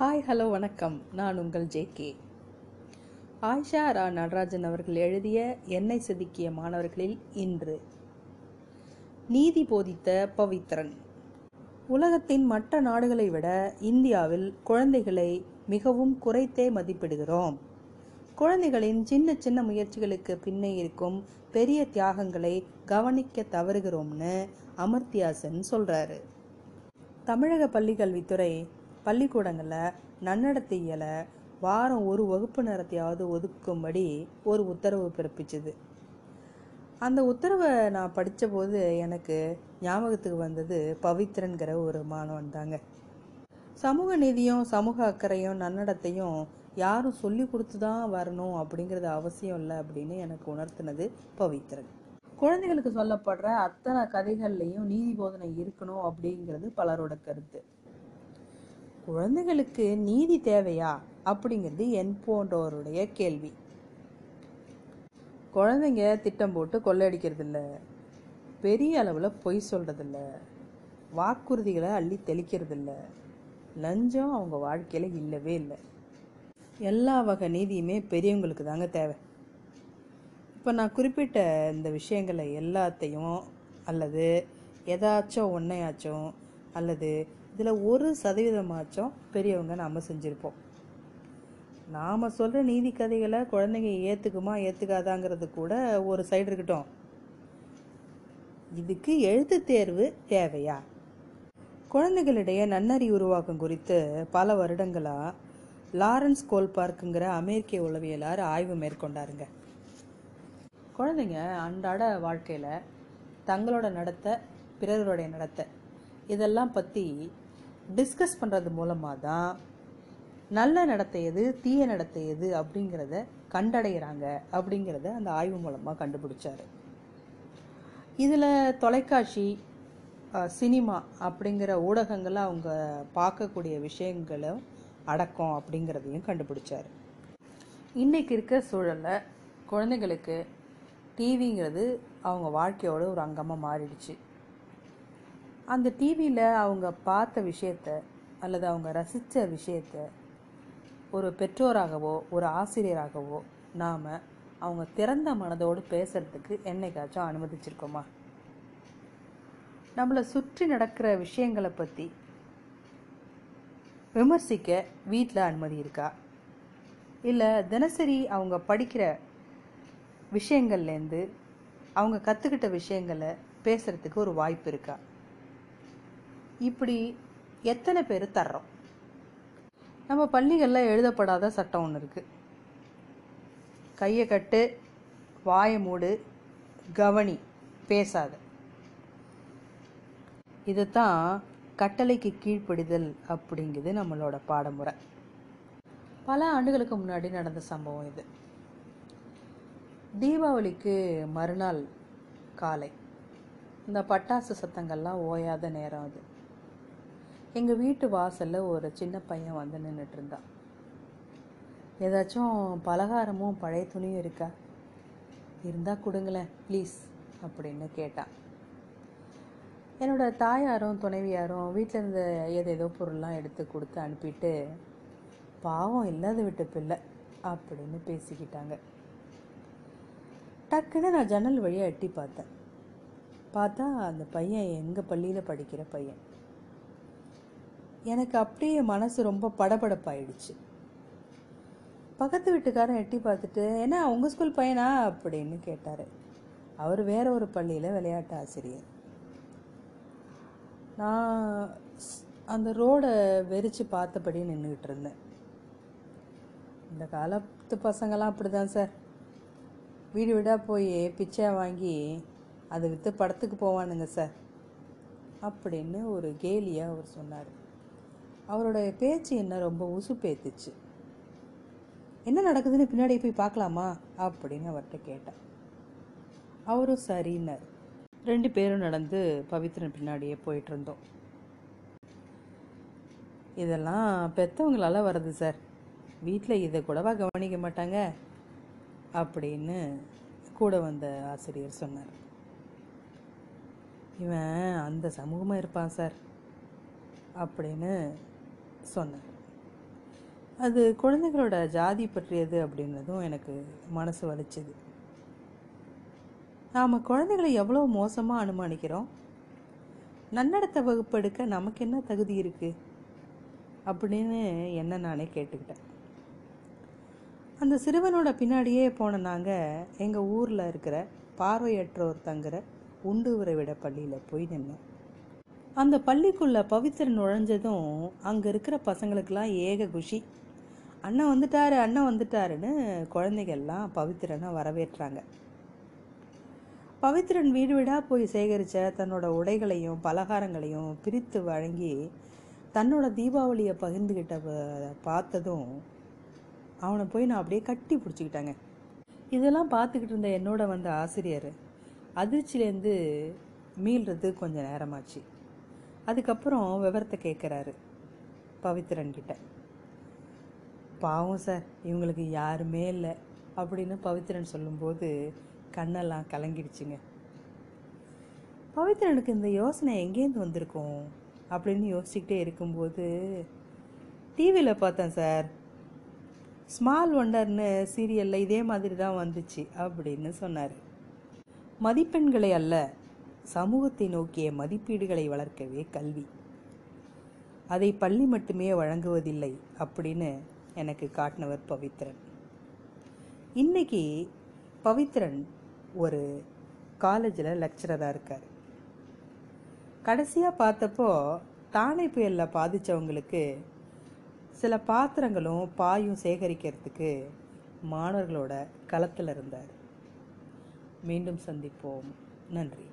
Hi hello வணக்கம். நான் உங்கள் ஜேகே ஆயிஷா ரா நடராஜன் அவர்கள் எழுதிய என்னை செதுக்கிய மாணவர்களில் இன்று. நீதி போதித்த பவித்ரன். உலகத்தின் மற்ற நாடுகளை விட இந்தியாவில் குழந்தைகளை மிகவும் குறைத்தே மதிப்பிடுகிறோம். குழந்தைகளின் சின்ன சின்ன முயற்சிகளுக்கு பின்னே இருக்கும் பெரிய தியாகங்களை கவனிக்க தவறுகிறோம்னு அமர்த்தியாசன் சொல்கிறாரு தமிழக பள்ளிக்கல்வித்துறை பள்ளிக்கூடங்களில் நன்னடத்தையியலை வாரம் ஒரு வகுப்பு நேரத்தையாவது ஒதுக்கும்படி ஒரு உத்தரவு பிறப்பிச்சது. அந்த உத்தரவை நான் படித்தபோது எனக்கு ஞாபகத்துக்கு வந்தது பவித்ரன்கிற ஒரு மாணவன் தாங்க. சமூக நீதியும் சமூக அக்கறையும் நன்னடத்தையும் யாரும் சொல்லி கொடுத்து தான் வரணும் அப்படிங்கிறது அவசியம் இல்லை அப்படின்னு எனக்கு உணர்த்தினது பவித்ரன். குழந்தைகளுக்கு சொல்லப்படுற அத்தனை கதைகள்லையும் நீதி போதனை இருக்கணும் அப்படிங்கிறது பலரோட கருத்து. குழந்தைகளுக்கு நீதி தேவையா? அப்படிங்கிறது என் போன்றவருடைய கேள்வி. குழந்தைங்க திட்டம் போட்டு கொள்ளையடிக்கிறது இல்ல பெரிய அளவில் பொய் சொல்கிறதில்ல வாக்குறுதிகளை அள்ளி தெளிக்கிறதில்ல. லஞ்சம் அவங்க வாழ்க்கையில் இல்லவே இல்லை. எல்லா வகை நீதியுமே பெரியவங்களுக்கு தாங்க தேவை. இப்போ நான் குறிப்பிட்ட இந்த விஷயங்களை எல்லாத்தையும் அல்லது எதாச்சும் ஒன்றையாச்சும் அல்லது இதில் ஒரு சதவீதமாச்சும் பெரியவங்க நாம் செஞ்சுருப்போம். நாம் சொல்கிற நீதி கதைகளை குழந்தைங்க ஏற்றுக்குமா ஏற்றுக்காதாங்கிறது கூட ஒரு சைடு இருக்கட்டும். இதுக்கு எழுத்து தேர்வு தேவையா? குழந்தைகளிடையே நன்னறி உருவாக்கம் குறித்து பல வருடங்களாக லாரன்ஸ் கோல்பார்க்குங்கிற அமெரிக்க உளவியலார் ஆய்வு மேற்கொண்டாருங்க. குழந்தைங்க அன்றாட வாழ்க்கையில் தங்களோட நடத்தை பிறருடைய நடத்தை இதெல்லாம் பற்றி டிஸ்கஸ் பண்ணுறது மூலமாக தான் நல்ல நடத்தை எது தீய நடத்தை எது அப்படிங்கிறத கண்டடைகிறாங்க அப்படிங்கிறத அந்த ஆய்வு மூலமாக கண்டுபிடிச்சார். இதில் தொலைக்காட்சி சினிமா அப்படிங்கிற ஊடகங்களை அவங்க பார்க்கக்கூடிய விஷயங்களும் அடக்கம் அப்படிங்கிறதையும் கண்டுபிடிச்சார். இன்றைக்கி இருக்க சூழலில் குழந்தைகளுக்கு டிவிங்கிறது அவங்க வாழ்க்கையோட ஒரு அங்கமாக மாறிடுச்சு. அந்த டிவியில் அவங்க பார்த்த விஷயத்த அல்லது அவங்க ரசித்த விஷயத்த ஒரு பெற்றோராகவோ ஒரு ஆசிரியராகவோ நாம் அவங்க திறந்த மனதோடு பேசுகிறதுக்கு என்னைக்காச்சும் அனுமதிச்சிருக்கோமா? நம்மளை சுற்றி நடக்கிற விஷயங்களை பற்றி விமர்சிக்க வீட்டில் அனுமதி இருக்கா? இல்லை தினசரி அவங்க படிக்கிற விஷயங்கள்லேருந்து அவங்க கற்றுக்கிட்ட விஷயங்களை பேசுகிறதுக்கு ஒரு வாய்ப்பு இருக்கா? இப்படி எத்தனை பேர் தர்றோம்? நம்ம பள்ளிகளில் எழுதப்படாத சட்டம் ஒன்று இருக்குது கையை கட்டு வாயை மூடு கவனி பேசாத. இதுதான் கட்டளைக்கு கீழ்ப்படிதல் அப்படிங்குது நம்மளோட பாடமுறை. பல ஆண்டுகளுக்கு முன்னாடி நடந்த சம்பவம் இது. தீபாவளிக்கு மறுநாள் காலை. இந்த பட்டாசு சத்தங்கள்லாம் ஓயாத நேரம் அது. எங்கள் வீட்டு வாசலில் ஒரு சின்ன பையன் வந்து நின்றுட்டு இருந்தான் ஏதாச்சும் பலகாரமும் பழைய துணியும் இருக்கா? இருந்தால் கொடுங்களேன் ப்ளீஸ் அப்படின்னு கேட்டான் என்னோட தாயாரும் துணைவியாரும் வீட்டில் இருந்த ஏதேதோ பொருள்லாம் எடுத்து கொடுத்து அனுப்பிட்டு பாவம் இல்லாத விட்டு பிள்ளை அப்படின்னு பேசிக்கிட்டாங்க. டக்குன்னு நான் ஜன்னல் வழியாக எட்டி பார்த்தேன். பார்த்தா அந்த பையன் எங்கள் பள்ளியில் படிக்கிற பையன். எனக்கு அப்படியே மனசு ரொம்ப படபடப்பாயிடுச்சு. பக்கத்து வீட்டுக்காரன் எட்டி பார்த்துட்டு என்ன உங்கள் ஸ்கூல் பையனா? அப்படின்னு கேட்டார். அவர் வேற ஒரு பள்ளியில் விளையாட்டு ஆசிரியர். நான் அந்த ரோடை வெறிச்சு பார்த்தபடி நின்றுக்கிட்டு இருந்தேன். இந்த காலத்து பசங்களாம் அப்படி தான் சார் வீடு வீடாக போய் பிச்சை வாங்கி அதை விற்று படத்துக்கு போவானுங்க சார் அப்படின்னு ஒரு கேலியாக அவர் சொன்னார். அவருடைய பேச்சு என்ன? ரொம்ப உசுப்பேத்துச்சு என்ன நடக்குதுன்னு பின்னாடி போய் பார்க்கலாமா? அப்படின்னு அவர்கிட்ட கேட்டேன். அவரும் சரின்னார். ரெண்டு பேரும் நடந்து பவித்ரன் பின்னாடியே போயிட்டு இருந்தோம் இதெல்லாம் பெற்றவங்களால வருது சார். வீட்டில் இதை கூடவா கவனிக்க மாட்டாங்க? அப்படின்னு கூட வந்த ஆசிரியர் சொன்னார். இவன் அந்த சமூகமாக இருப்பான் சார். அப்படின்னு சொன்னேன். அது குழந்தைகளோட ஜாதி பற்றியது அப்படின்றதும் எனக்கு மனசு வலிச்சது. நாம் குழந்தைகளை எவ்வளோ மோசமாக அனுமானிக்கிறோம்? நன்னடத்தை வகுப்பெடுக்க நமக்கு என்ன தகுதி இருக்குது அப்படின்னு என்ன நானே கேட்டுக்கிட்டேன். அந்த சிறுவனோட பின்னாடியே போன நாங்கள் எங்கள் ஊரில் இருக்கிற பார்வையற்றோர் தங்குற உண்டு விட பள்ளியில் போய் நின்னோம். அந்த பள்ளிக்குள்ள பவித்திரன் நுழைஞ்சதும் அங்கே இருக்கிற பசங்களுக்கெல்லாம் ஏக குஷி. அண்ணன் வந்துட்டாரு அண்ணன் வந்துட்டாருன்னு குழந்தைகள்லாம் பவித்திரனை வரவேற்றாங்க. பவித்ரன் வீடு வீடாக போய் சேகரித்த தன்னோட உடைகளையும் பலகாரங்களையும் பிரித்து வழங்கி தன்னோட தீபாவளியை பகிர்ந்துக்கிட்ட பார்த்ததும் அவனை போய் நான் அப்படியே கட்டி பிடிச்சிக்கிட்டாங்க. இதெல்லாம் பார்த்துக்கிட்டு இருந்த என்னோட வந்த ஆசிரியர் அதிர்ச்சியிலேருந்து மீள்றது கொஞ்சம் நேரமாச்சு. அதுக்கப்புறம் விவரத்தை கேட்குறாரு பவித்ரன் கிட்ட பாவம் சார் இவங்களுக்கு யாருமே இல்லை அப்படின்னு பவித்ரன் சொல்லும்போது கண்ணெல்லாம் கலங்கிடுச்சுங்க. பவித்ரனுக்கு இந்த யோசனை எங்கேருந்து வந்திருக்கும் அப்படின்னு யோசிச்சுக்கிட்டே இருக்கும்போது டிவியில் பார்த்தேன் சார். ஸ்மால் ஒண்டர்னு சீரியலில் இதே மாதிரி தான் வந்துச்சு அப்படின்னு சொன்னார். மதிப்பெண்களை அல்ல சமூகத்தை நோக்கிய மதிப்பீடுகளை வளர்க்கவே கல்வி. அதை பள்ளி மட்டுமே வழங்குவதில்லை அப்படின்னு எனக்கு காட்டினவர் பவித்ரன். இன்னைக்கு பவித்ரன் ஒரு காலேஜில் லெக்சரராக இருக்கார். கடைசியாக பார்த்தப்போ தானே புயலில் பாதித்தவங்களுக்கு சில பாத்திரங்களும் பாயும் சேகரிக்கிறதுக்கு மாணவர்களோட களத்தில் இருந்தார். மீண்டும் சந்திப்போம். நன்றி.